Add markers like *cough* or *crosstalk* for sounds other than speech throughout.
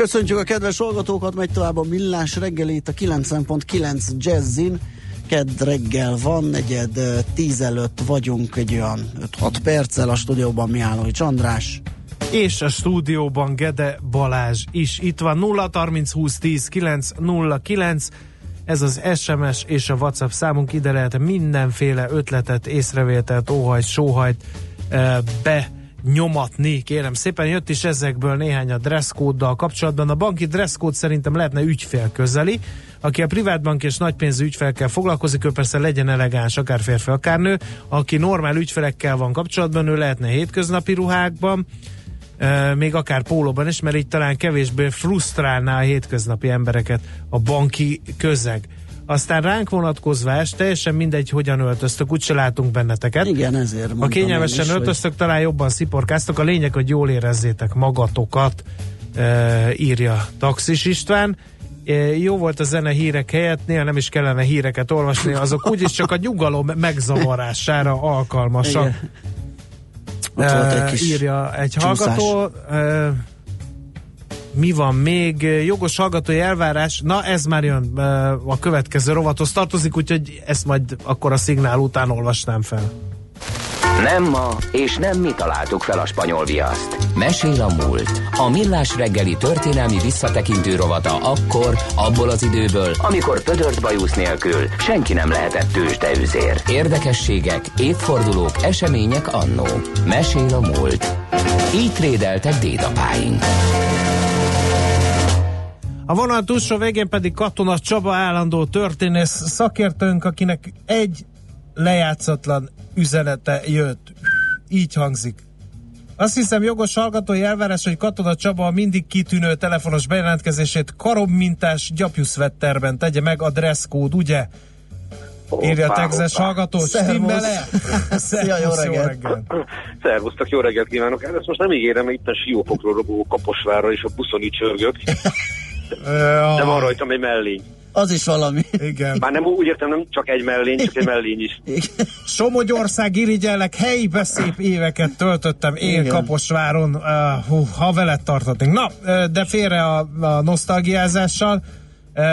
Köszöntjük a kedves hallgatókat, megy tovább a millás reggelét a 90.9 Jazzin. Kedd reggel van, negyed tíz előtt vagyunk egy olyan 5-6 perccel a stúdióban Mihálovics András. És a stúdióban Gede Balázs is itt van 0 30 20 10 9 0 9 ez az SMS és a WhatsApp számunk, ide lehet mindenféle ötletet, észrevételt, óhajt, sóhajt be nyomatni, kérem szépen. Jött is ezekből néhány a dresszkóddal kapcsolatban. A banki dresszkód szerintem lehetne ügyfél közeli. Aki a privátbank és nagypénzű ügyfelekkel foglalkozik, ő persze legyen elegáns, akár férfi, akár nő. Aki normál ügyfelekkel van kapcsolatban, ő lehetne hétköznapi ruhákban, még akár pólóban is, mert így talán kevésbé frusztrálná a hétköznapi embereket a banki közeg. Aztán ránk vonatkozvás, teljesen mindegy, hogyan öltöztök, úgyse látunk benneteket. Igen, ezért Ha kényelmesen is, öltöztök, hogy... talán jobban sziporkáztok. A lényeg, hogy jól érezzétek magatokat, e, írja Taxis István. E, jó volt a zene hírek helyett, néha nem is kellene híreket olvasni, azok úgyis csak a nyugalom megzavarására alkalmasak. Igen. E, írja egy csúszás. hallgató. Mi van még? Jogos hallgatói elvárás, na ez már jön a következő rovathoz tartozik, úgyhogy ezt majd akkor a szignál után olvasnám fel. Nem ma, és nem mi találtuk fel a spanyol viaszt. Mesél a múlt. A millás reggeli történelmi visszatekintő rovata akkor, abból az időből, amikor pödört bajusz nélkül senki nem lehetett tőzsdeüzér. Érdekességek, évfordulók, események annó. Mesél a múlt. Így trédeltek dédapáink. A vonal túlsó végén pedig Katona Csaba állandó történész szakértőnk, akinek egy lejátszatlan üzenete jött. Így hangzik. Azt hiszem jogos hallgatói elvárás, hogy Katona Csaba mindig kitűnő telefonos bejelentkezését karommintás gyapjuszvetterben tegye meg a dresscode, ugye? Írja a Texas hallgató, stimmele? Szia, jó reggelt! Szervusztok, jó reggelt kívánok! Hát ezt most nem ígérem, mert itt a siófokról robogó Kaposvárra és a buszon így csörgök. De van rajtam egy mellény. Az is valami. Igen. Már nem úgy értem, nem csak egy mellény, csak egy mellény is. Igen. Somogyország irigyellek, helybe szép éveket töltöttem én Igen. Kaposváron, uh, hú, ha veled tartottunk. Na, de félre a, a nosztalgiázással,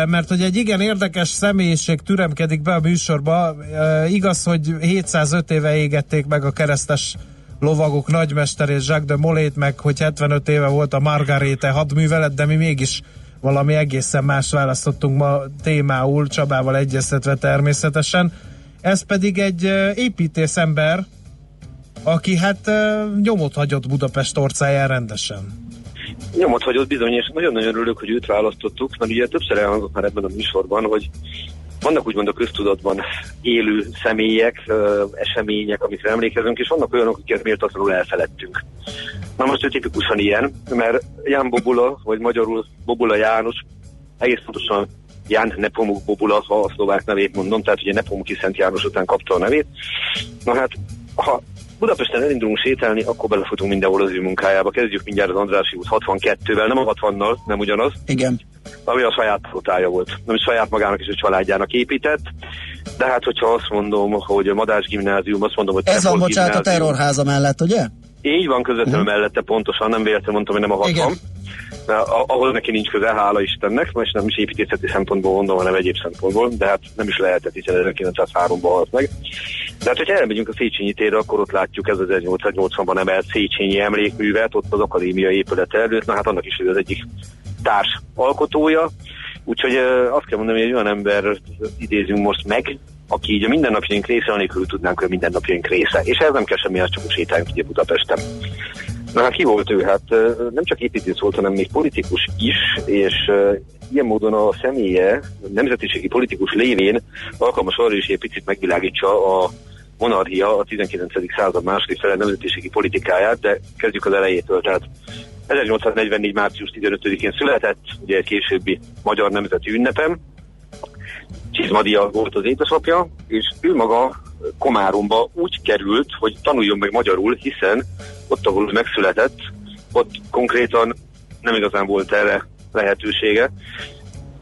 mert hogy egy igen érdekes személyiség türemkedik be a műsorba. Igaz, hogy 705 éve égették meg a keresztes lovagok nagymesterét, Jacques de Molét, meg hogy 75 éve volt a Margarete hadművelet, de mi mégis valami egészen más választottunk ma témául, Csabával egyeztetve természetesen. Ez pedig egy építész ember, aki hát nyomot hagyott Budapest orcáján rendesen. Nyomot hagyott bizony, és nagyon-nagyon örülök, hogy őt választottuk, mert ugye többször elhangzott már ebben a műsorban, hogy vannak úgymond a köztudatban élő személyek, események, amikre emlékezünk, és vannak olyanok, akiket méltatlanul elfeledtünk. Na most ő tipikusan ilyen, mert Ján Bobula, vagy magyarul Bobula János, egész pontosan Ján Nepomuk Bobula, ha a szlovák nevét mondom, tehát ugye Nepomuki Szent János után kapta a nevét. Na hát, ha Budapesten elindulunk sétálni, akkor belefutunk mindenhol az ő munkájába. Kezdjük mindjárt az Andrási út 62-vel, nem a 60-nal, nem ugyanaz. Igen. Ami a saját flotája volt. Nem is saját magának és a családjának épített. De hát, hogyha azt mondom, hogy a Madás gimnázium, azt mondom, hogy Ez van, bocsánat, a terrorháza mellett, ugye? Így van, közvetlenül uh-huh. mellette pontosan, nem véletlenül mondtam, hogy nem a 60. Igen. ahol neki nincs köze, hála Istennek, most nem is építészeti szempontból mondom, hanem egyéb szempontból, de hát nem is lehetett, hiszen 1903-ban halt meg. De hát, hogyha elmegyünk a Széchenyi térre, akkor ott látjuk ez 1880-ban emelt Széchenyi emlékművet, ott az akadémia épület előtt, na hát annak is az egyik társ alkotója, úgyhogy azt kell mondani, hogy egy olyan ember idézünk most meg, aki így a mindennapjaink része, anélkül tudnánk, hogy a mindennapjaink része. És ez nem kell semmi, csak sétáljunk ugye Budapesten. Na hát ki volt ő? Hát nem csak építész volt, hanem még politikus is, és ilyen módon a személye nemzetiségi politikus lévén alkalmas arra is, hogy egy picit megvilágítsa a monarchia a 19. század második fele nemzetiségi politikáját, de kezdjük az elejétől. Tehát 1844. március 15-én született, ugye későbbi magyar nemzeti ünnepem. Csizmadia volt az édesapja, és ő maga Komáromba úgy került, hogy tanuljon meg magyarul, hiszen ott, ahol megszületett, ott konkrétan nem igazán volt erre lehetősége.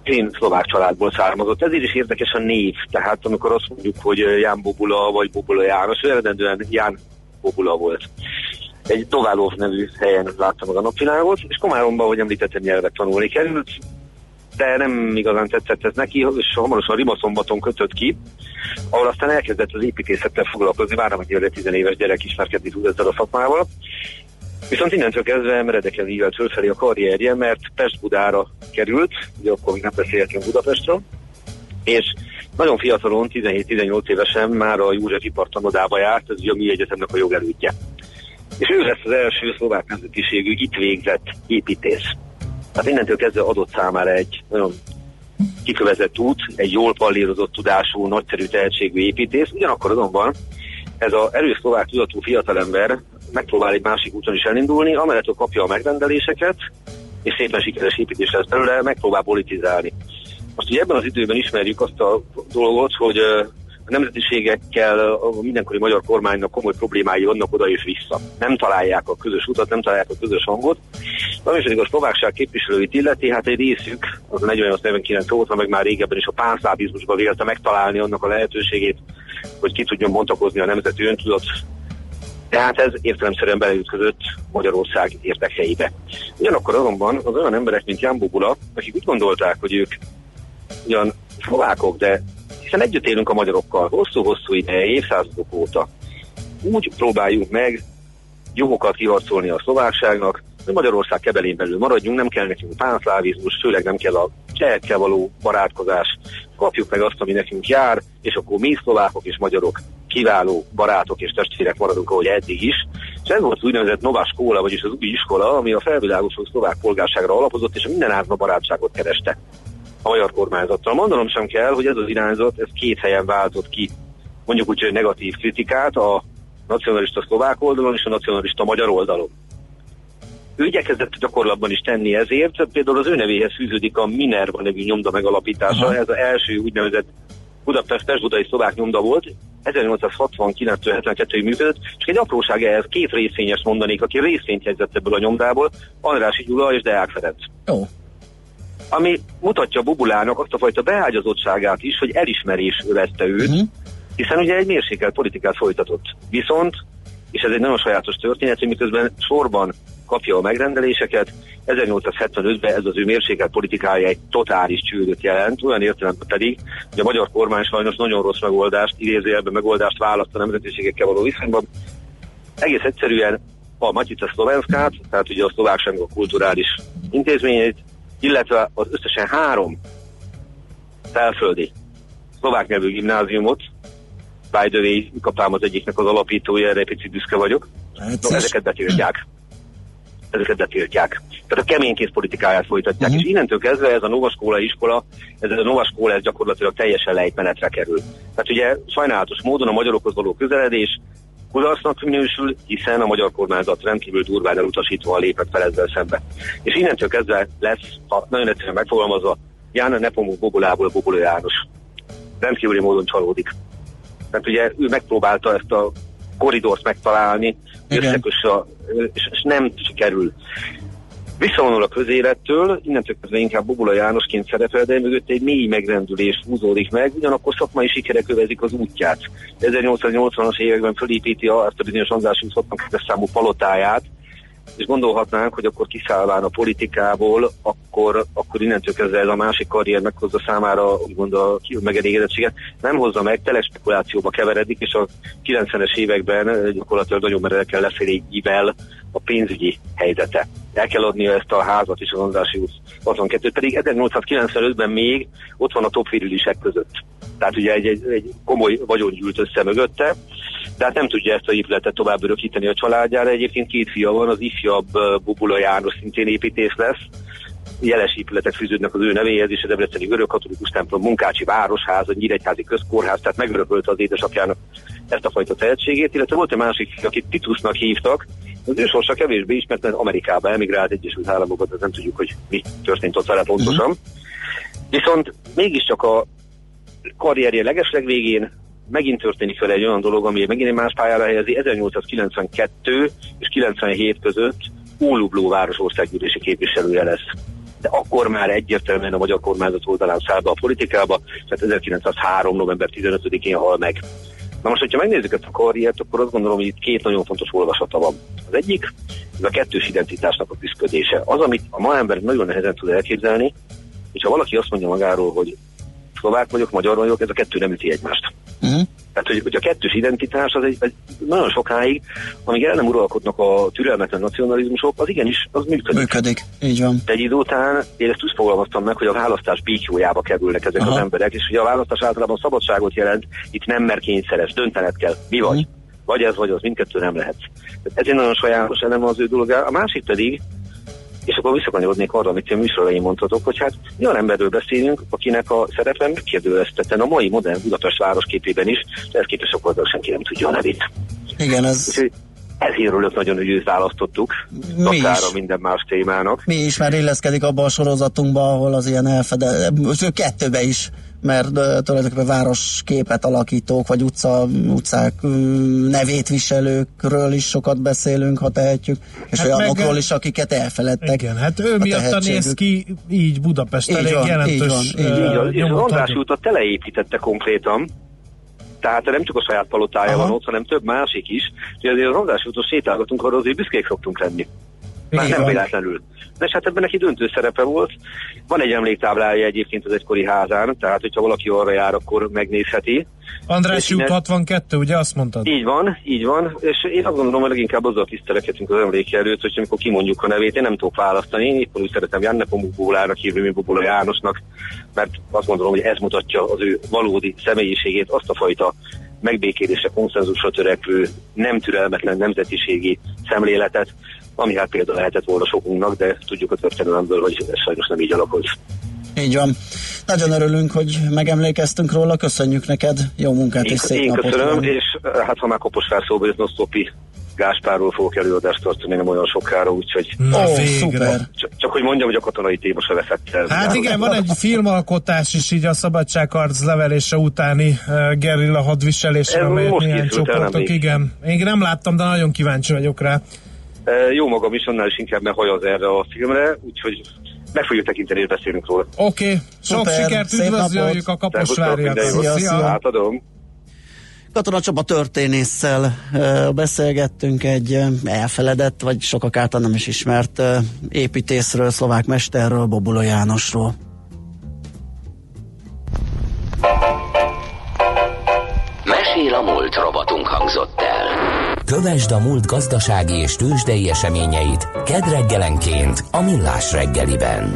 Én szlovák családból származott. Ezért is érdekes a név. Tehát amikor azt mondjuk, hogy Ján Bobula vagy Bobula János, ő eredendően Ján Bobula volt. Egy Doválov nevű helyen láttam meg a napvilágot, és Komáromban, hogy említettem, nyelvet tanulni került, de nem igazán tetszett ez neki, és hamarosan Rimaszombaton kötött ki, ahol aztán elkezdett az építészettel foglalkozni, hogy a 10 éves gyerek ismerkedni tud ezzel a szakmával. Viszont innentől kezdve meredeken ívelt fölfelé a karrierje, mert Pest-Budára került, ugye akkor még nem beszélhetünk Budapestről, és nagyon fiatalon, 17-18 évesen már a József Ipartanodába járt, ez ugye a mi egyetemnek a jogelődje. És ő lesz az első szlovák nemzetiségű itt végzett építész. Tehát innentől kezdve adott számára egy nagyon kikövezett út, egy jól pallírozott tudású, nagyszerű tehetségű építész, ugyanakkor azonban ez az erős szlovák tudatú fiatalember megpróbál egy másik úton is elindulni, amellett, hogy kapja a megrendeléseket, és szépen sikeres építés lesz belőle, megpróbál politizálni. Most ugye ebben az időben ismerjük azt a dolgot, hogy a nemzetiségekkel a mindenkori magyar kormánynak komoly problémái vannak oda és vissza. Nem találják a közös utat, nem találják a közös hangot. Ami pedig a szlovákság képviselőit illeti, hát egy részük, az 48-49 óta, meg már régebben is a pánszlábizmusban vélte megtalálni annak a lehetőségét, hogy ki tudjon bontakozni a nemzeti öntudat tehát ez értelemszerűen beleütközött Magyarország érdekhelyébe. Ugyanakkor azonban az olyan emberek, mint Jan Bubula, akik úgy gondolták, hogy ők ugyan szlovákok, de hiszen együtt élünk a magyarokkal hosszú-hosszú ideje, évszázadok óta. Úgy próbáljuk meg jogokat kiharcolni a szlovákságnak, hogy Magyarország kebelén belül maradjunk, nem kell nekünk pánszlávizmus, főleg nem kell a csehekkel való barátkozás, kapjuk meg azt, ami nekünk jár, és akkor mi szlovákok és magyarok kiváló barátok és testvérek maradunk, ahogy eddig is. És ez volt az úgynevezett Nová Skóla, vagyis az új iskola, ami a felvilágosult szlovák polgárságra alapozott, és a minden árva barátságot kereste a magyar kormányzattal. Mondanom sem kell, hogy ez az irányzat, ez két helyen váltott ki, mondjuk úgy, hogy negatív kritikát a nacionalista szlovák oldalon és a nacionalista magyar oldalon. Ő igyekezett gyakorlatban is tenni ezért, például az ő nevéhez fűződik a Minerva nevű nyomda megalapítása, Aha. ez az első úgynevezett Budapest budai szlovák nyomda volt, 1869-72-ig működött, és egy apróság ehhez két részvényes mondanék, aki részvényt jegyzett ebből a nyomdából, Andrási Gyula és Deák Ferenc. Oh. Ami mutatja Bubulának azt a fajta beágyazottságát is, hogy elismerés övezte őt, uh-huh. hiszen ugye egy mérsékelt politikát folytatott. Viszont, és ez egy nagyon sajátos történet, hogy miközben sorban kapja a megrendeléseket. 1875-ben ez az ő mérsékelt politikája egy totális csődöt jelent, olyan értelemben pedig, hogy a magyar kormány sajnos nagyon rossz megoldást, idézőjelben megoldást választ a nemzetiségekkel való viszonyban. Egész egyszerűen a Matica Szlovenskát, tehát ugye a szlovákság a kulturális intézményeit, illetve az összesen három felföldi szlovák nyelvű gimnáziumot, by the way, kaptam az egyiknek az alapítója, erre egy picit büszke vagyok. No, ezeket betiltják ezeket betiltják. Tehát a keménykész politikáját folytatják, uh-huh. és innentől kezdve ez a Nova Scola iskola, ez a Nova Scola ez gyakorlatilag teljesen lejtmenetre kerül. Tehát ugye sajnálatos módon a magyarokhoz való közeledés kudarcnak minősül, hiszen a magyar kormányzat rendkívül durván elutasítva lépett fel ezzel szembe. És innentől kezdve lesz, ha nagyon egyszerűen megfogalmazva, Jána Nepomuk Bobolából Boboló János. Rendkívüli módon csalódik. Tehát ugye ő megpróbálta ezt a koridort megtalálni, összekös a, és, és nem sikerül. Visszavonul a közélettől, innentől kezdve inkább Bubula Jánosként szerepel, de mögött egy mély megrendülés húzódik meg, ugyanakkor szakmai sikerek kövezik az útját. 1880-as években fölépíti a bizonyos András 62 számú palotáját, és gondolhatnánk, hogy akkor kiszállván a politikából, akkor, akkor innentől kezdve ez a másik karrier meghozza számára úgymond a megelégedettséget. Nem hozza meg, telespekulációba keveredik, és a 90-es években gyakorlatilag nagyon mereken lefélégivel a pénzügyi helyzete. El kell adnia ezt a házat is az Andrási 62 pedig 1895-ben még ott van a top között. Tehát ugye egy, egy, egy komoly vagyon gyűlt össze mögötte, tehát nem tudja ezt a épületet tovább örökíteni a családjára. Egyébként két fia van, az ifjabb Bubula János szintén építész lesz, jeles épületek fűződnek az ő nevéhez, és a Debreceni Görög Katolikus templom, Munkácsi Városház, a Nyíregyházi Közkórház, tehát megörökölte az édesapjának ezt a fajta tehetségét, illetve volt egy másik, akit Titusnak hívtak, Az ő sorsa kevésbé is, mert Amerikába emigrált Egyesült Államokat, nem tudjuk, hogy mi történt ott vele pontosan. Uh-huh. Viszont mégiscsak a karrierje legesleg végén megint történik vele egy olyan dolog, ami megint egy más pályára helyezi. 1892 és 97 között Úlubló város országgyűlési képviselője lesz. De akkor már egyértelműen a magyar kormányzat oldalán száll be a politikába, tehát 1903. november 15-én hal meg. Na most, hogyha megnézzük ezt a karriert, akkor azt gondolom, hogy itt két nagyon fontos olvasata van. Az egyik, ez a kettős identitásnak a küzdködése. Az, amit a ma ember nagyon nehezen tud elképzelni, hogyha valaki azt mondja magáról, hogy szlovák vagyok, magyar vagyok, ez a kettő nem üti egymást. Uh-huh. Tehát, hogy, hogy a kettős identitás az egy, egy nagyon sokáig, amíg el nem uralkodnak a türelmetlen nacionalizmusok, az igenis, az működik. Működik, így van. De egy idő után én ezt úgy fogalmaztam meg, hogy a választás bíkjójába kerülnek ezek Aha. az emberek, és hogy a választás általában szabadságot jelent, itt nem mer kényszeres, döntened kell, mi vagy. Uh-huh. Vagy ez, vagy az, mindkettő nem lehet. Ez egy nagyon sajátos elem az ő dolga. A másik pedig, és akkor visszakanyarodnék arra, amit a műsor mondhatok, hogy hát olyan emberről beszélünk, akinek a szerepe megkérdőlezteten a mai modern Budapest városképében is, de ezt képes oldal senki nem tudja a nevét. Igen, ez... Úgyhogy ezért örülök nagyon, hogy őt választottuk, mi is. minden más témának. Mi is már illeszkedik abba a sorozatunkba, ahol az ilyen elfede, kettőbe is mert tulajdonképpen városképet alakítók, vagy utca, utcák nevét viselőkről is sokat beszélünk, ha tehetjük, és hát olyanokról meg, is, akiket elfeledtek. Igen, hát ő miatt néz ki így Budapest így elég van, jelentős így van, így van. És az András útat teleépítette konkrétan, tehát nem csak a saját palotája Aha. van ott, hanem több másik is. Úgyhogy azért az András úton sétálgatunk, arra azért büszkék szoktunk lenni. Már nem véletlenül. De hát ebben neki döntő szerepe volt. Van egy emléktáblája egyébként az egykori házán, tehát hogyha valaki arra jár, akkor megnézheti. András út 62, ugye azt mondtad? Így van, így van, és én azt gondolom, hogy leginkább azzal tisztelekedünk az emléke előtt, hogy amikor kimondjuk a nevét, én nem tudok választani, én éppen úgy szeretem Janne Pomukbólának hívni, mint Bobola Jánosnak, mert azt gondolom, hogy ez mutatja az ő valódi személyiségét, azt a fajta megbékélésre, konszenzusra törekvő, nem türelmetlen nemzetiségi szemléletet, ami hát például lehetett volna sokunknak, de tudjuk a történelemből, hogy ez sajnos nem így alakult. Így van. Nagyon örülünk, hogy megemlékeztünk róla, köszönjük neked, jó munkát én, és szép én napot. köszönöm, van. és hát ha már Kaposvár szóba jött Nosztopi Gáspárról fogok előadást tartani nem olyan sokára, úgyhogy... Na, oh, szuper. Csak, csak, hogy mondjam, hogy a katonai téma se veszett el. Hát igen, van egy filmalkotás is így a szabadságharc levelése utáni uh, gerilla hadviselésre, amelyet milyen csoportok, igen. Én nem láttam, de nagyon kíváncsi vagyok rá. Jó magam is, annál is inkább hajaz erre a filmre, úgyhogy meg fogjuk tekinteni, és beszélünk róla. Oké, okay. sok Super, sikert, üdvözöljük a Kaposváriat. Szia, szia. Átadom. Katona Csaba történésszel beszélgettünk egy elfeledett, vagy sokak által nem is ismert építészről, szlovák mesterről, Bobula Jánosról. Mesél a múlt robotunk hangzott el. Kövesd a múlt gazdasági és tőzsdei eseményeit kedd reggelenként a Millás reggeliben.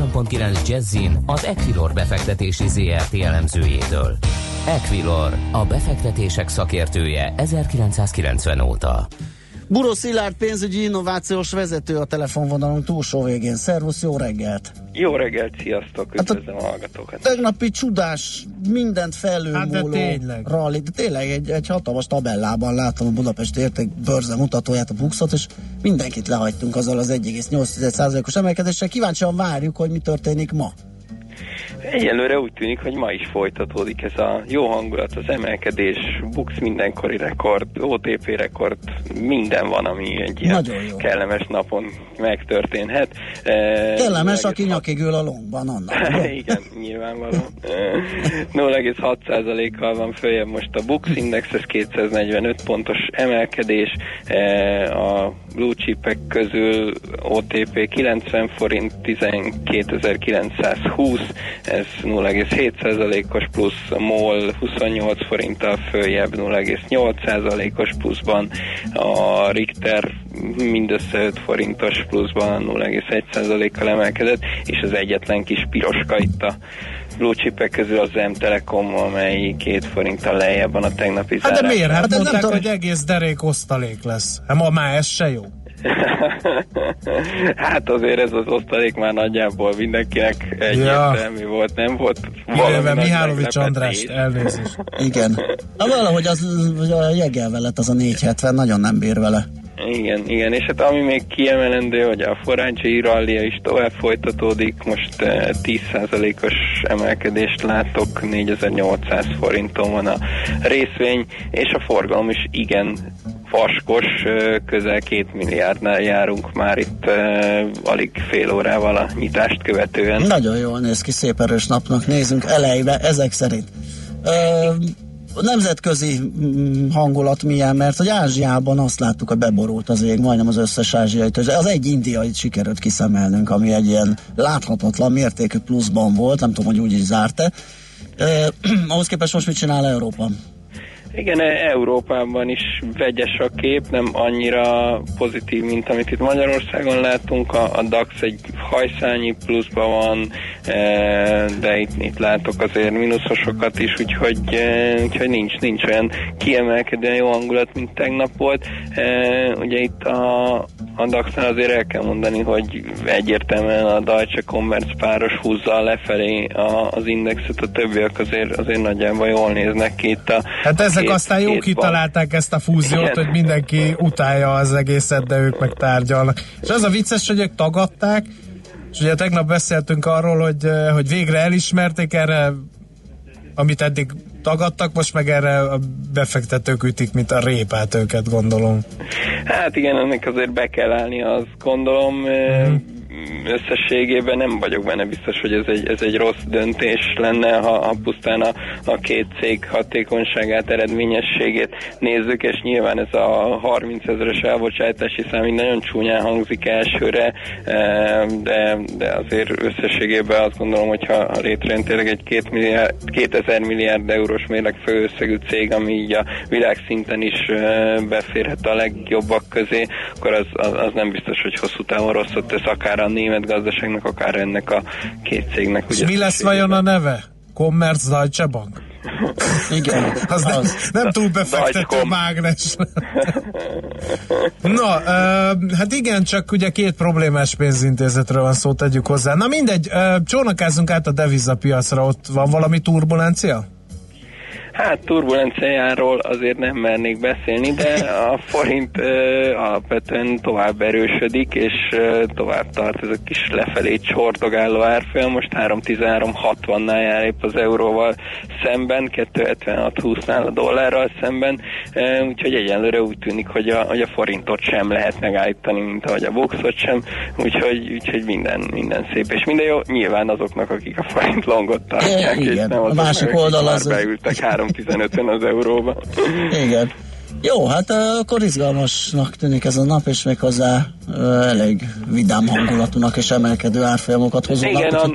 90.9 Jazzin az Equilor befektetési ZRT elemzőjétől. Equilor, a befektetések szakértője 1990 óta. Buró Szilárd pénzügyi innovációs vezető a telefonvonalunk túlsó végén. Szervusz, jó reggelt! Jó reggelt, sziasztok, üdvözlöm hát a, a hallgatókat. Tegnapi csodás, mindent felülmúló hát rally, de tényleg egy, egy hatalmas tabellában láttam a Budapest érték bőrze mutatóját, a buxot, és mindenkit lehagytunk azzal az 1,8%-os emelkedéssel. Kíváncsian várjuk, hogy mi történik ma. Egyelőre úgy tűnik, hogy ma is folytatódik ez a jó hangulat, az emelkedés, Bux mindenkori rekord, OTP rekord, minden van, ami egy ilyen kellemes napon megtörténhet. E, kellemes, aki nyakig ül a longban, annak. *laughs* Igen, nyilvánvaló. 0,6%-kal van följebb most a Bux Index, ez 245 pontos emelkedés, e, a blue chipek közül OTP 90 forint, 12.920, ez 0,7%-os plusz, MOL 28 forinttal följebb 0,8%-os pluszban, a Richter mindössze 5 forintos pluszban 0,1%-kal emelkedett, és az egyetlen kis piroska itt a blue chipek közül az M Telekom, amely két forinttal lejjebb van a tegnapi Hát de miért? Hát, hát mondták, hogy egész derék osztalék lesz. Hát ma már ez se jó. *laughs* hát azért ez az osztalék már nagyjából mindenkinek egyértelmű ja. volt, nem volt Kivéve Mihálovics András, elnézést. Igen. Na valahogy az, a jegelve lett az a 470, nagyon nem bír vele. Igen, igen, és hát ami még kiemelendő, hogy a forágyi rallia is tovább folytatódik, most 10%-os eh, emelkedést látok, 4800 forinton van a részvény, és a forgalom is igen vaskos, eh, közel két milliárdnál járunk már itt uh, alig fél órával a nyitást követően. Nagyon jól néz ki, szép erős napnak nézünk elejbe, ezek szerint. Uh, a nemzetközi mm, hangulat milyen, mert hogy Ázsiában azt láttuk, hogy beborult az ég, majdnem az összes ázsiai Az egy indiai sikerült kiszemelnünk, ami egy ilyen láthatatlan mértékű pluszban volt, nem tudom, hogy úgy is zárt-e. *clears throat* Eh, ahhoz képest most mit csinál Európa? Igen, e- Európában is vegyes a kép, nem annyira pozitív, mint amit itt Magyarországon látunk. A, DAX egy hajszányi pluszban van, e, de itt, itt látok azért mínuszosokat is, úgyhogy, e, úgyhogy nincs, nincs olyan kiemelkedően jó hangulat, mint tegnap volt. Ugye itt a, a dax azért el kell mondani, hogy egyértelműen a Deutsche Commerce páros húzza lefelé az indexet, a többiek azért, azért nagyjából jól néznek ki itt a Hát ezek két, aztán jó kitalálták ezt a fúziót, Igen. hogy mindenki utálja az egészet, de ők meg tárgyalnak. És az a vicces, hogy ők tagadták, és ugye tegnap beszéltünk arról, hogy, hogy végre elismerték erre, amit eddig tagadtak, most meg erre a befektetők ütik, mint a répát őket, gondolom. Hát igen, ennek azért be kell állni, azt gondolom. Mm összességében nem vagyok benne biztos, hogy ez egy, ez egy rossz döntés lenne, ha, ha pusztán a, a két cég hatékonyságát, eredményességét nézzük, és nyilván ez a 30 ezeres elbocsátási szám így nagyon csúnyán hangzik elsőre, e, de, de azért összességében azt gondolom, hogy ha létrejön tényleg egy 2 milliárd, 2000 milliárd eurós mérleg főösszegű cég, ami így a világszinten is e, beférhet a legjobbak közé, akkor az, az, az nem biztos, hogy hosszú távon rosszat tesz akár a német gazdaságnak, akár ennek a két cégnek. És mi lesz vajon a neve? Commerz Deutsche Bank? *laughs* Igen. Az, az nem, nem túl befektető mágnes. Na, uh, hát igen, csak ugye két problémás pénzintézetről van szó, tegyük hozzá. Na mindegy, uh, csónakázzunk át a devizapiacra, ott van valami turbulencia? Hát turbulenciájáról azért nem mernék beszélni, de *laughs* a forint ö, alapvetően tovább erősödik, és ö, tovább tart ez a kis lefelé csordogáló árfolyam. Most 3.13.60-nál jár épp az euróval szemben, 2.76.20-nál a dollárral szemben, ö, úgyhogy egyenlőre úgy tűnik, hogy a, hogy a forintot sem lehet megállítani, mint ahogy a boxot sem, úgyhogy, úgyhogy minden, minden szép és minden jó. Nyilván azoknak, akik a forint longot tartják, é, igen. és nem azok, a másik oldal az... beültek 3.15-en az euróba. Igen. Jó, hát akkor izgalmasnak tűnik ez a nap, és még hozzá elég vidám hangulatúnak és emelkedő árfolyamokat hozunk. Igen, a,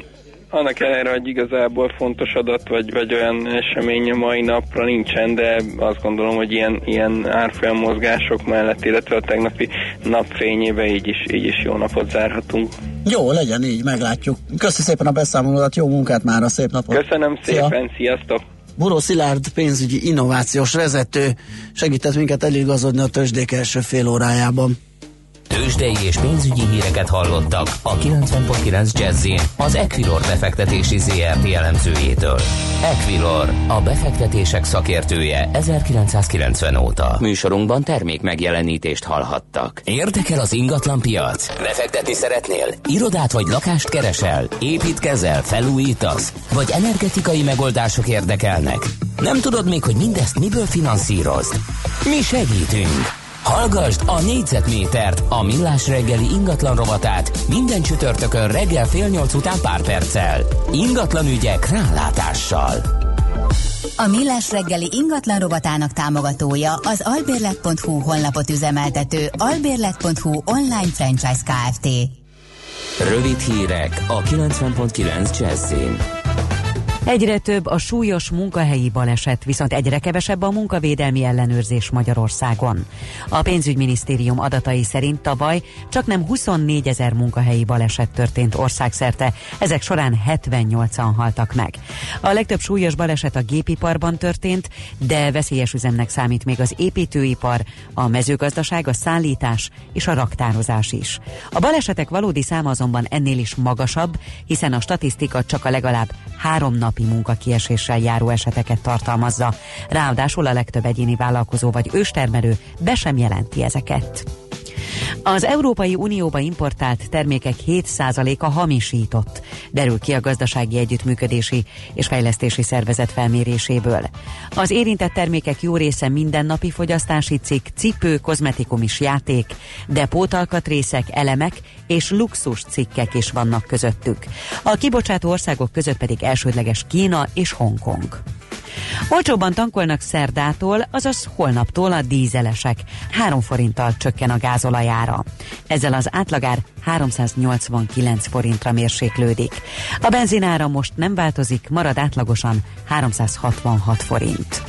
annak ellenére, hogy igazából fontos adat vagy, vagy olyan esemény a mai napra nincsen, de azt gondolom, hogy ilyen, ilyen árfolyam mozgások mellett, illetve a tegnapi napfényébe így is, így is jó napot zárhatunk. Jó, legyen így, meglátjuk. Köszönöm szépen a beszámolót, jó munkát már, a szép napot. Köszönöm szépen, Szia. sziasztok! Buró Szilárd pénzügyi innovációs vezető segített minket eligazodni a tőzsdék első fél órájában. Tőzsdei és pénzügyi híreket hallottak a 90.9 jazz az Equilor befektetési ZRT elemzőjétől. Equilor, a befektetések szakértője 1990 óta. Műsorunkban termék megjelenítést hallhattak. Érdekel az ingatlan piac? Befektetni szeretnél? Irodát vagy lakást keresel? Építkezel? Felújítasz? Vagy energetikai megoldások érdekelnek? Nem tudod még, hogy mindezt miből finanszírozd? Mi segítünk! Hallgasd a négyzetmétert, a millás reggeli ingatlan rovatát minden csütörtökön reggel fél nyolc után pár perccel. Ingatlan ügyek rálátással. A Millás reggeli ingatlan rovatának támogatója az albérlet.hu honlapot üzemeltető albérlet.hu online franchise Kft. Rövid hírek a 90.9 Jazzin. Egyre több a súlyos munkahelyi baleset, viszont egyre kevesebb a munkavédelmi ellenőrzés Magyarországon. A pénzügyminisztérium adatai szerint tavaly csak nem 24 ezer munkahelyi baleset történt országszerte, ezek során 78-an haltak meg. A legtöbb súlyos baleset a gépiparban történt, de veszélyes üzemnek számít még az építőipar, a mezőgazdaság, a szállítás és a raktározás is. A balesetek valódi száma azonban ennél is magasabb, hiszen a statisztika csak a legalább három nap napi munkakieséssel járó eseteket tartalmazza. Ráadásul a legtöbb egyéni vállalkozó vagy őstermelő be sem jelenti ezeket. Az Európai Unióba importált termékek 7%-a hamisított, derül ki a Gazdasági Együttműködési és Fejlesztési Szervezet felméréséből. Az érintett termékek jó része mindennapi fogyasztási cikk, cipő, kozmetikum is játék, de pótalkatrészek, elemek és luxus cikkek is vannak közöttük. A kibocsátó országok között pedig elsődleges Kína és Hongkong. Olcsóbban tankolnak szerdától, azaz holnaptól a dízelesek. 3 forinttal csökken a gázolajára. Ezzel az átlagár 389 forintra mérséklődik. A benzinára most nem változik, marad átlagosan 366 forint.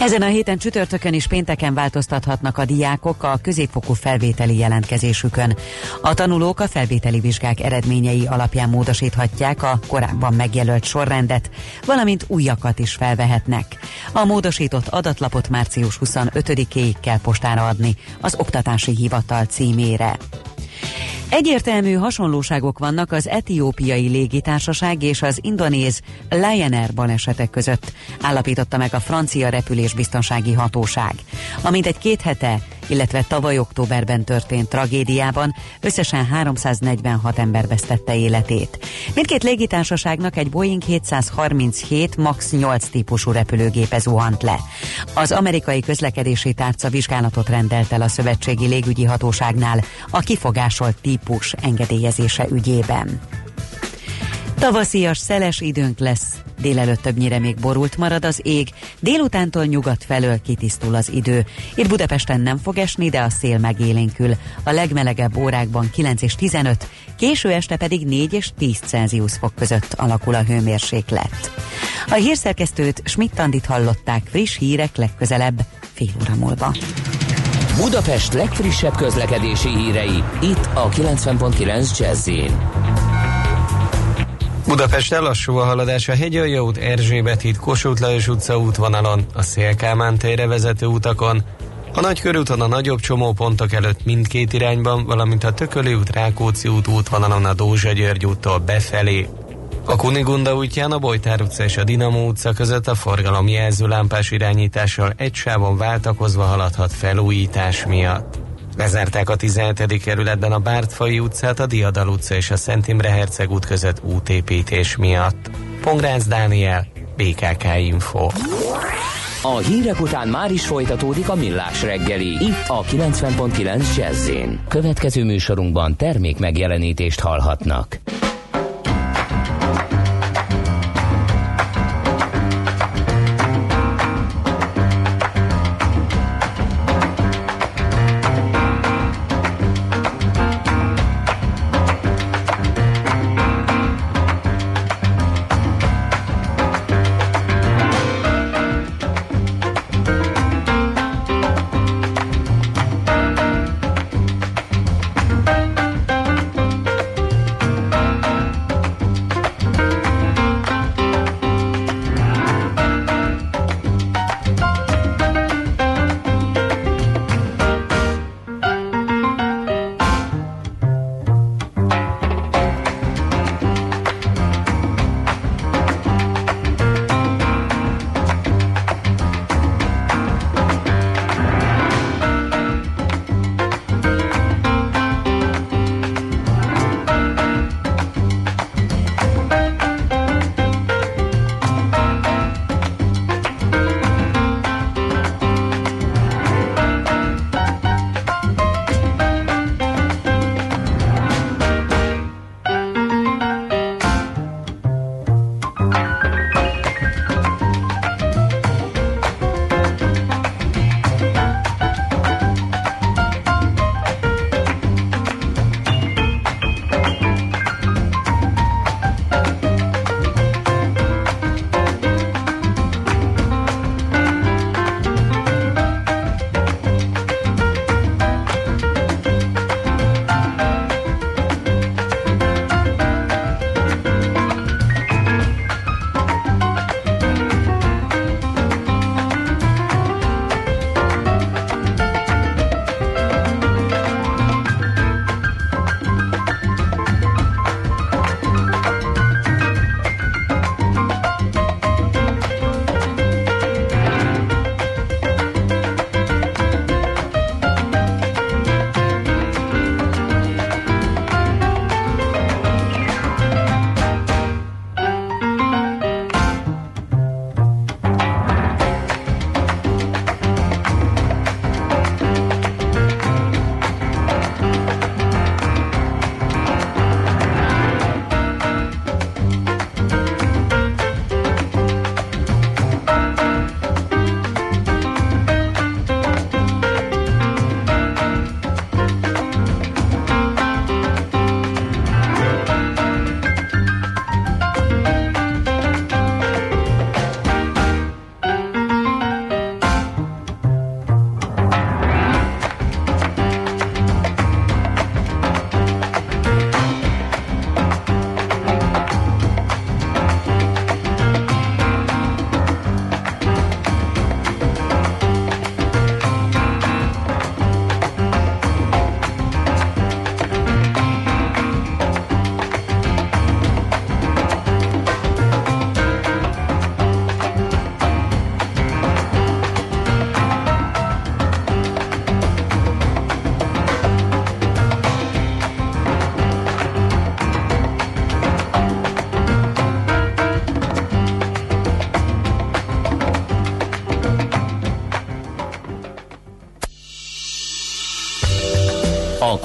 Ezen a héten csütörtökön és pénteken változtathatnak a diákok a középfokú felvételi jelentkezésükön. A tanulók a felvételi vizsgák eredményei alapján módosíthatják a korábban megjelölt sorrendet, valamint újakat is felvehetnek. A módosított adatlapot március 25-éig kell postára adni az Oktatási Hivatal címére. Egyértelmű hasonlóságok vannak az etiópiai légitársaság és az indonéz Lion Air balesetek között, állapította meg a francia repülésbiztonsági hatóság. Amint egy két hete illetve tavaly októberben történt tragédiában összesen 346 ember vesztette életét. Mindkét légitársaságnak egy Boeing 737 MAX 8 típusú repülőgépe zuhant le. Az amerikai közlekedési tárca vizsgálatot rendelt el a Szövetségi Légügyi Hatóságnál a kifogásolt típus engedélyezése ügyében. Tavaszias, szeles időnk lesz, délelőtt többnyire még borult marad az ég, délutántól nyugat felől kitisztul az idő. Itt Budapesten nem fog esni, de a szél megélénkül. A legmelegebb órákban 9 és 15, késő este pedig 4 és 10 Celsius fok között alakul a hőmérséklet. A hírszerkesztőt Schmidt-Tandit hallották friss hírek legközelebb fél óra múlva. Budapest legfrissebb közlekedési hírei itt a 90.9 jazz Budapest lassú a haladás a Hegyalja út, Erzsébet híd, Kossuth Lajos utca útvonalon, a Szélkámán térre vezető utakon, a nagy körúton a nagyobb csomópontok előtt mindkét irányban, valamint a Tököli út, Rákóczi út útvonalon a Dózsa György úttól befelé. A Kunigunda útján a Bojtár utca és a Dinamo utca között a forgalom jelző lámpás irányítással egy sávon váltakozva haladhat felújítás miatt. Bezárták a 17. kerületben a Bártfai utcát, a Diadal utca és a Szent Imre Herceg út között útépítés miatt. Pongrácz Dániel, BKK Info. A hírek után már is folytatódik a millás reggeli. Itt a 90.9 jazz Következő műsorunkban termék megjelenítést hallhatnak.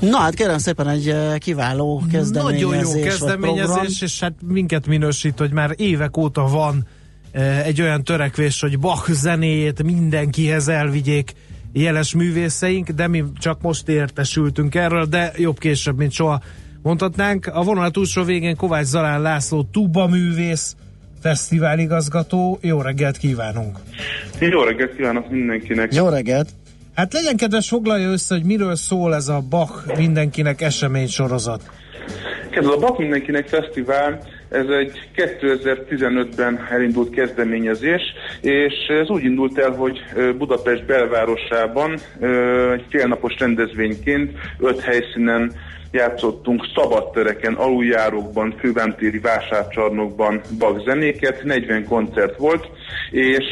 Na hát kérem szépen egy kiváló kezdeményezés. Nagyon jó kezdeményezés, és hát minket minősít, hogy már évek óta van egy olyan törekvés, hogy Bach zenéjét mindenkihez elvigyék jeles művészeink, de mi csak most értesültünk erről, de jobb később, mint soha mondhatnánk. A vonal túlsó végén Kovács Zalán László tuba művész, fesztiváligazgató. Jó reggelt kívánunk! Jó reggelt kívánok mindenkinek! Jó reggelt! Hát legyen kedves, foglalja össze, hogy miről szól ez a Bach mindenkinek esemény sorozat. Ez a Bach mindenkinek fesztivál, ez egy 2015-ben elindult kezdeményezés, és ez úgy indult el, hogy Budapest belvárosában egy félnapos rendezvényként öt helyszínen játszottunk szabadtereken, aluljárókban, fővámtéri vásárcsarnokban zenéket, 40 koncert volt, és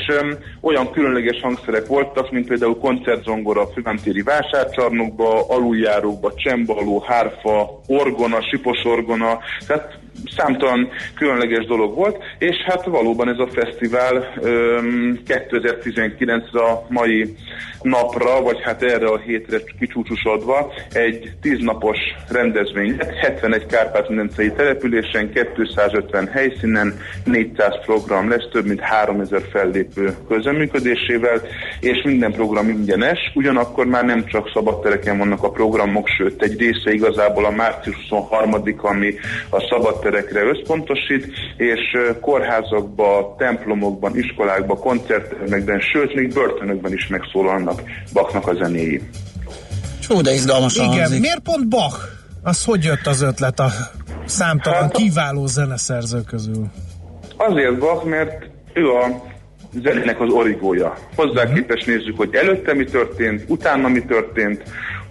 olyan különleges hangszerek voltak, mint például koncertzongora a fővámtéri vásárcsarnokba, aluljárókba, csembaló, hárfa, orgona, sipos orgona, tehát számtalan különleges dolog volt, és hát valóban ez a fesztivál um, 2019 a mai napra, vagy hát erre a hétre kicsúcsosodva egy tíznapos rendezvény 71 kárpát-medencei településen, 250 helyszínen, 400 program lesz, több mint 3000 fellépő közeműködésével, és minden program ingyenes, ugyanakkor már nem csak szabadtereken vannak a programok, sőt egy része igazából a március 23 ami a szabadterekre összpontosít, és kórházakban, templomokban, iskolákban, koncerttermekben, sőt még börtönökben is megszólalnak Bachnak a zenéi. Hú, de izgalmasan Igen, hangzik. miért pont Bach? Az hogy jött az ötlet a számtalan Hát kiváló zeneszerző közül? Azért Bach, mert ő a zenének az origója. Hozzá képest nézzük, hogy előtte mi történt, utána mi történt,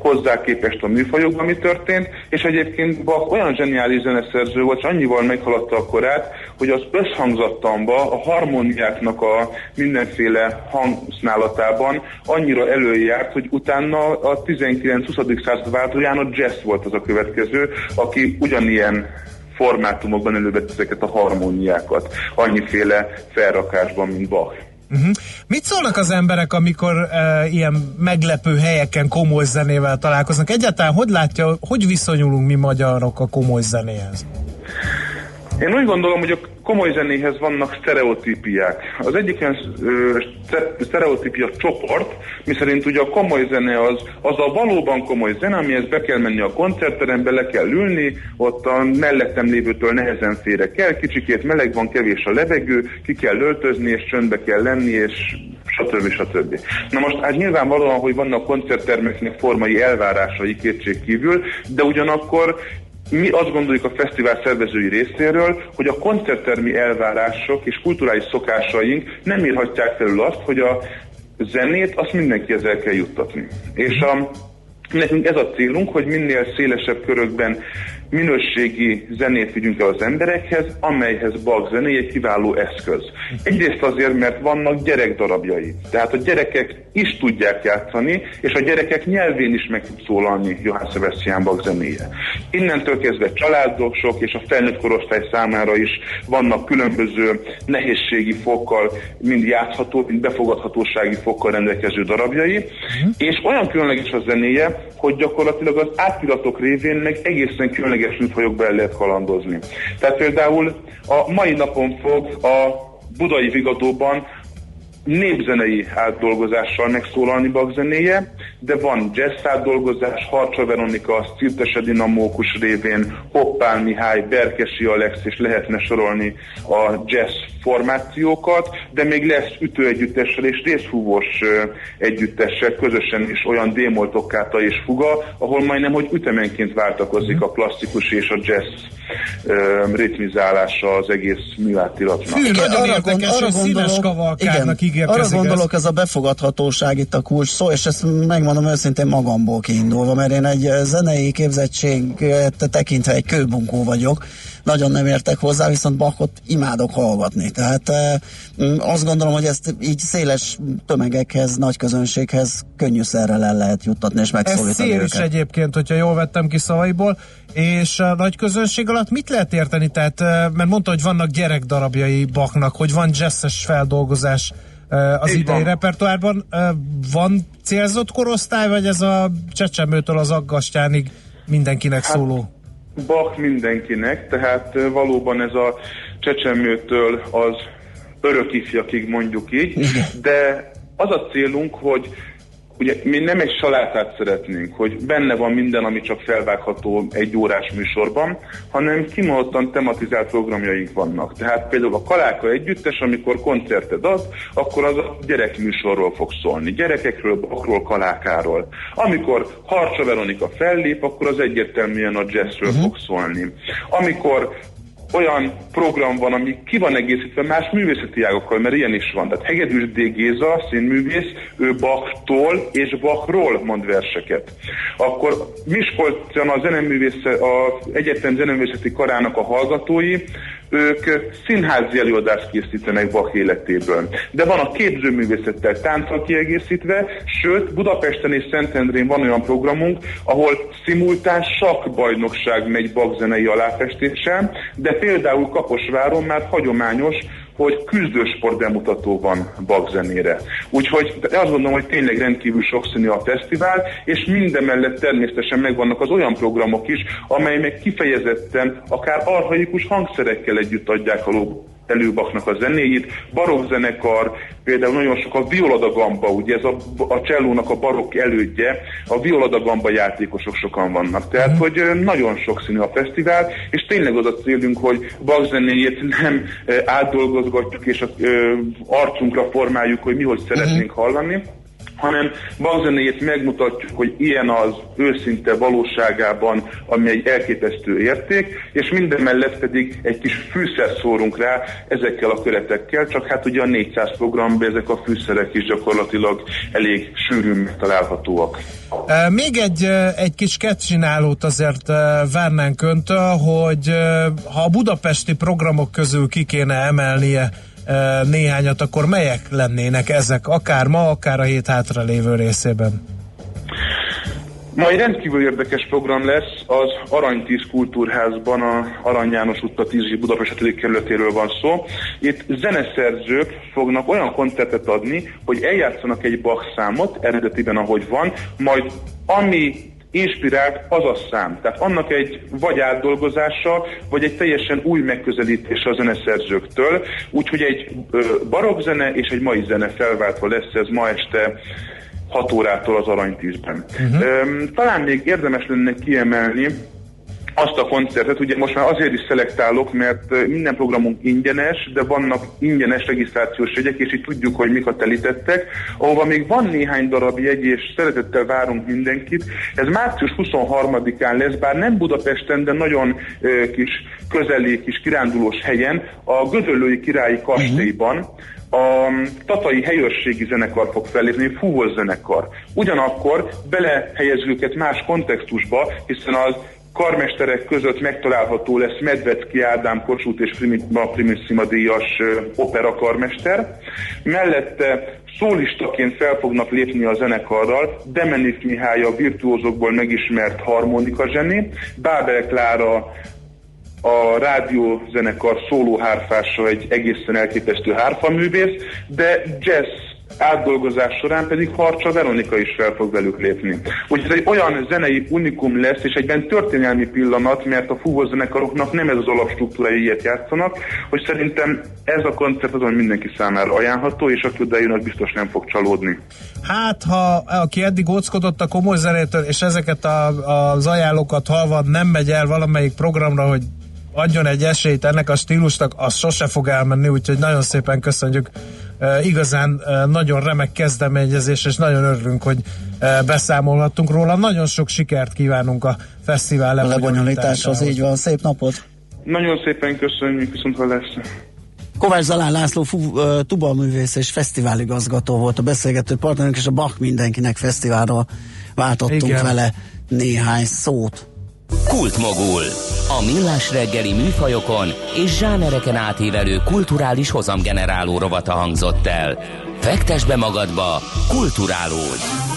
hozzá képest a műfajokban mi történt, és egyébként Bach olyan zseniális zeneszerző volt, és annyival meghaladta a korát, hogy az összhangzattanba, a harmóniáknak a mindenféle hangsználatában annyira előjárt, hogy utána a 19-20. század váltóján a jazz volt az a következő, aki ugyanilyen formátumokban elővett ezeket a harmóniákat, annyiféle felrakásban, mint Bach. Uh-huh. Mit szólnak az emberek, amikor uh, ilyen meglepő helyeken komoly zenével találkoznak? Egyáltalán hogy látja, hogy viszonyulunk mi magyarok a komoly zenéhez? Én úgy gondolom, hogy a komoly zenéhez vannak sztereotípiák. Az egyik ilyen sztereotípia csoport, miszerint ugye a komoly zene az, az a valóban komoly zene, amihez be kell menni a koncertterembe, le kell ülni, ott a mellettem lévőtől nehezen férek el, kicsikét meleg van, kevés a levegő, ki kell öltözni, és csöndbe kell lenni, és stb. stb. Na most hát nyilvánvalóan, hogy vannak koncerttermeknek formai elvárásai kétség kívül, de ugyanakkor mi azt gondoljuk a fesztivál szervezői részéről, hogy a koncerttermi elvárások és kulturális szokásaink nem írhatják felül azt, hogy a zenét azt mindenkihez el kell juttatni. És a, nekünk ez a célunk, hogy minél szélesebb körökben minőségi zenét vigyünk el az emberekhez, amelyhez Bach egy kiváló eszköz. Egyrészt azért, mert vannak gyerekdarabjai. Tehát a gyerekek is tudják játszani, és a gyerekek nyelvén is meg tud szólalni Johann Sebastian Bach zenéje. Innentől kezdve családosok és a felnőtt korosztály számára is vannak különböző nehézségi fokkal, mind játszható, mind befogadhatósági fokkal rendelkező darabjai, és olyan különleges a zenéje, hogy gyakorlatilag az átiratok révén meg egészen különleges műfajokba el lehet kalandozni. Tehát például a mai napon fog a budai vigadóban népzenei átdolgozással megszólalni Bach zenéje, de van jazz átdolgozás, Harcsa Veronika, Cirtese Dinamókus révén, Hoppál Mihály, Berkesi Alex, és lehetne sorolni a jazz formációkat, de még lesz ütőegyüttessel és részfúvós együttessel közösen is olyan démol toccata és fuga, ahol majdnem, hogy ütemenként váltakozik a klasszikus és a jazz ritmizálása az egész műátiratnak. Fű, nagyon arra érdekes, arra hogy színes gondolok- kavalkádnak igen, Arra gondolok, ez. ez a befogadhatóság itt a kulcs szó, és ezt megmondom őszintén magamból kiindulva, mert én egy zenei képzettséget tekintve egy kőbunkó vagyok, nagyon nem értek hozzá, viszont Bachot imádok hallgatni. Tehát azt gondolom, hogy ezt így széles tömegekhez, nagy közönséghez könnyű szerrel el lehet juttatni és megszólítani Ez szél is egyébként, hogyha jól vettem ki szavaiból, és a nagy közönség alatt mit lehet érteni? Tehát, mert mondta, hogy vannak gyerekdarabjai Bachnak, hogy van jazzes feldolgozás az Így idei van. repertoárban. Van célzott korosztály, vagy ez a csecsemőtől az aggastyánig mindenkinek hát, szóló? Bach mindenkinek, tehát valóban ez a csecsemőtől az örök ifjakig mondjuk így, de az a célunk, hogy Ugye mi nem egy salátát szeretnénk, hogy benne van minden, ami csak felvágható egy órás műsorban, hanem kimondottan tematizált programjaink vannak. Tehát például a Kaláka együttes, amikor koncerted ad, akkor az a gyerekműsorról fog szólni. Gyerekekről, bakról, kalákáról. Amikor Harcsa Veronika fellép, akkor az egyértelműen a jazzről uh-huh. fog szólni. Amikor olyan program van, ami ki van egészítve más művészeti ágokkal, mert ilyen is van. Tehát Hegedűs D. Géza, színművész, ő Bachtól és Bachról mond verseket. Akkor Miskolcon a zeneművész, az Egyetem Zeneművészeti Karának a hallgatói ők színházi előadást készítenek Bach életéből. De van a képzőművészettel tánccal kiegészítve, sőt Budapesten és Szentendrén van olyan programunk, ahol szimultán sakbajnokság megy Bach zenei aláfestéssel, de például Kaposváron már hagyományos hogy küzdősport bemutató van bagzenére. Úgyhogy azt gondolom, hogy tényleg rendkívül sokszínű a fesztivál, és mindemellett természetesen megvannak az olyan programok is, amelyek kifejezetten akár arhaikus hangszerekkel együtt adják a előbaknak a zenéit, zenekar, például nagyon sok a violadagamba, ugye ez a, a csellónak a barokk elődje, a violadagamba játékosok sokan vannak. Tehát, mm. hogy nagyon sokszínű a fesztivál, és tényleg az a célunk, hogy zenéjét nem átdolgozgatjuk, és az arcunkra formáljuk, hogy mi hogy szeretnénk mm. hallani, hanem bankzenéjét megmutatjuk, hogy ilyen az őszinte valóságában, ami egy elképesztő érték, és minden mellett pedig egy kis fűszer szórunk rá ezekkel a köretekkel, csak hát ugye a 400 programban ezek a fűszerek is gyakorlatilag elég sűrűn találhatóak. Még egy, egy kis ketcsinálót azért várnánk öntől, hogy ha a budapesti programok közül ki kéne emelnie néhányat, akkor melyek lennének ezek, akár ma, akár a hét hátra lévő részében? Ma egy rendkívül érdekes program lesz, az Aranytíz Kultúrházban, a Arany János a 10 Budapest 5. kerületéről van szó. Itt zeneszerzők fognak olyan koncertet adni, hogy eljátszanak egy Bach számot, eredetiben ahogy van, majd ami inspirált az a szám. Tehát annak egy vagy átdolgozása, vagy egy teljesen új megközelítése a zeneszerzőktől. Úgyhogy egy barokkzene és egy mai zene felváltva lesz ez ma este 6 órától az aranytízben. Uh-huh. Talán még érdemes lenne kiemelni, azt a koncertet, ugye most már azért is szelektálok, mert minden programunk ingyenes, de vannak ingyenes regisztrációs jegyek, és így tudjuk, hogy mik a telítettek, ahova még van néhány darab jegy, és szeretettel várunk mindenkit. Ez március 23-án lesz, bár nem Budapesten, de nagyon ö, kis közeli, kis kirándulós helyen, a Gödöllői Királyi Kastélyban, a Tatai Helyőrségi Zenekar fog fellépni, fúvós zenekar. Ugyanakkor belehelyező őket más kontextusba, hiszen az karmesterek között megtalálható lesz Medvecki Ádám Kossuth és Primissima díjas opera karmester. Mellette szólistaként fel fognak lépni a zenekarral Demenik Mihály a virtuózokból megismert harmonika zseni, Bábel Klára a rádiózenekar szólóhárfása egy egészen elképesztő hárfaművész, de jazz átdolgozás során pedig Harcsa Veronika is fel fog velük lépni. Úgyhogy ez egy olyan zenei unikum lesz, és egyben történelmi pillanat, mert a fúvózenekaroknak nem ez az alapstruktúra, ilyet játszanak, hogy szerintem ez a koncert azon mindenki számára ajánlható, és aki odajön, biztos nem fog csalódni. Hát, ha aki eddig óckodott a komoly zenétől, és ezeket a, az ajánlókat halva nem megy el valamelyik programra, hogy adjon egy esélyt ennek a stílusnak, az sose fog elmenni, úgyhogy nagyon szépen köszönjük igazán nagyon remek kezdeményezés, és nagyon örülünk, hogy beszámolhattunk róla. Nagyon sok sikert kívánunk a fesztivál lebonyolításhoz. Így van, szép napot! Nagyon szépen köszönjük, viszont lesz. Kovács Zalán László fú, tubalművész és fesztiváligazgató volt a beszélgető partnerünk, és a Bach mindenkinek fesztiválról váltottunk Igen. vele néhány szót. Kultmogul. A millás reggeli műfajokon és zsánereken átívelő kulturális hozamgeneráló rovata hangzott el. Fektes be magadba, kulturálódj!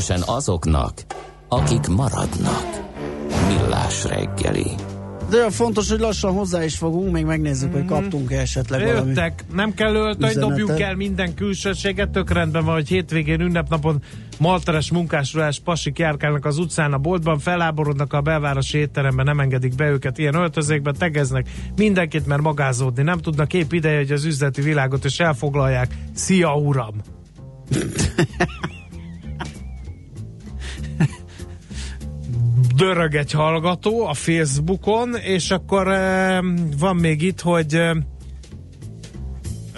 Különösen azoknak, akik maradnak. Millás reggeli. De olyan fontos, hogy lassan hozzá is fogunk, még megnézzük, hogy kaptunk-e esetleg valami. Jöttek, nem kell öltöny, üzenetet. dobjunk el minden külsőséget, tök rendben van, hogy hétvégén, ünnepnapon malteres munkásruhás pasik járkálnak az utcán, a boltban, feláborodnak a belvárosi étteremben, nem engedik be őket ilyen öltözékbe, tegeznek mindenkit, mert magázódni nem tudnak, épp ideje, hogy az üzleti világot is elfoglalják. Szia, uram! *laughs* Dörög egy hallgató a Facebookon, és akkor eh, van még itt, hogy eh,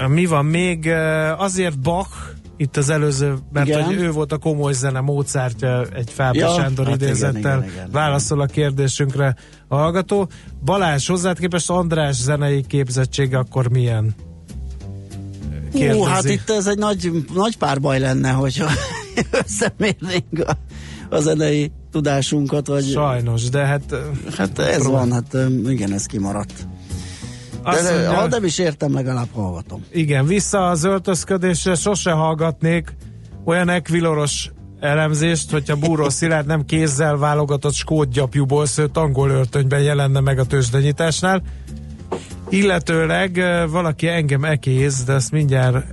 mi van még? Eh, Azért Bach, itt az előző, mert Igen. hogy ő volt a komoly zene Mozartja egy Fábri Ja, Sándor hát igen, idézettel igen, igen. válaszol a kérdésünkre a hallgató. Balázs, hozzád képest András zenei képzettsége akkor milyen? Hú, hát itt ez egy nagy, nagy párbaj lenne, hogyha *laughs* összemérnénk a, a zenei tudásunkat, vagy... Sajnos, de hát... Hát ez van, hát igen, ez kimaradt. Azt De mondja- ha nem is értem, legalább hallgatom. Igen, vissza az öltözködésre sose hallgatnék olyan ekviloros elemzést, hogyha Búró Szilárd nem kézzel válogatott skótgyapjúból szőtt angol öltönyben jelenne meg a tőzsdenyításnál. Illetőleg valaki engem ekéz, de ezt mindjárt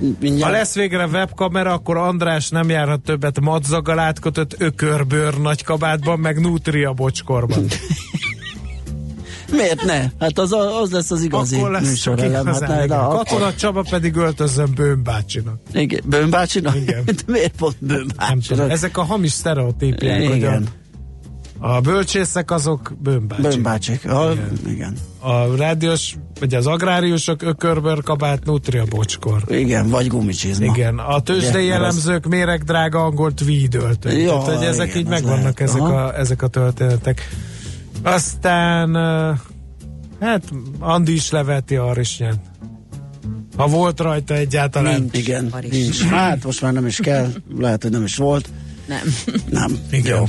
Mindjárt. ha lesz végre webkamera, akkor András nem járhat többet madzaggal átkötött ökörbőr nagy kabátban, meg nutria bocskorban. Miért ne? Hát az, az lesz az igazi Akkor lesz műsorelem. Hát igazán, ne, igen. na, akkor, Katona Csaba pedig öltözön Bőn bácsinak. igen, Bőn bácsinak? Igen. *laughs* De Miért pont Bőn Nem tudom. bácsinak? Ezek a hamis sztereotípiák, Igen, a bölcsészek azok Bőn bácsik. Bőn bácsik. A, Igen. igen. A rádiós, vagy az agráriusok ökörbőr kabát, nutria bocskor. Igen, vagy gumicsizma. Igen, a tőzsdei mert az- jellemzők méreg drága angol tweed öltöny. Ja, Tehát, hogy ezek igen, így megvannak lehet. ezek Aha. a, ezek a történetek. Aztán hát Andi is leveti a harisnyát. Ha volt rajta egyáltalán. Nincs. Igen, nincs. Hát most már nem is kell, lehet, hogy nem is volt. Nem. Nem. Igen. Jó.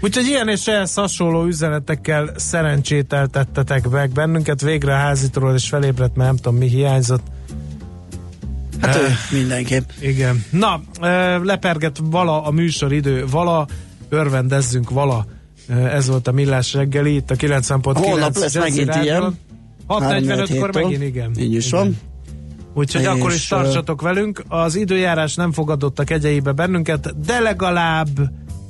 Úgyhogy ilyen és ehhez hasonló üzenetekkel szerencsételtettetek meg bennünket. Végre a házitról és felébredt, mert nem tudom mi hiányzott. Hát Eh. ő mindenképp. Igen. Na, leperget vala a műsoridő, vala, örvendezzünk vala. Ez volt a Millás reggeli, itt a 90.9 Holnap lesz megint Rádion. ilyen. 6.45-kor 3-4 megint, igen. Így is Igen. van. Úgyhogy És, akkor is tartsatok velünk. Az időjárás nem fogadott a kegyeibe bennünket, de legalább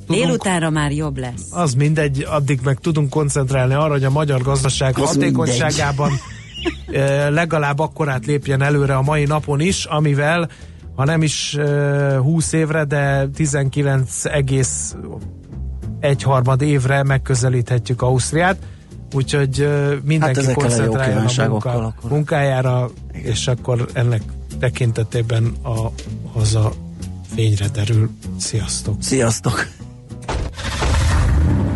tudunk, Délutánra már jobb lesz. az mindegy, addig meg tudunk koncentrálni arra, hogy a magyar gazdaság Az hatékonyságában *laughs* legalább akkorát lépjen előre a mai napon is, amivel ha nem is ö, 20 évre, de 19 egész egy harmad évre megközelíthetjük Ausztriát. Úgyhogy mindenki Hát a koncentráljon a kívánságokkal munka, akkor. munkájára, és akkor ennek tekintetében a haza fényre derül. Sziasztok! Sziasztok!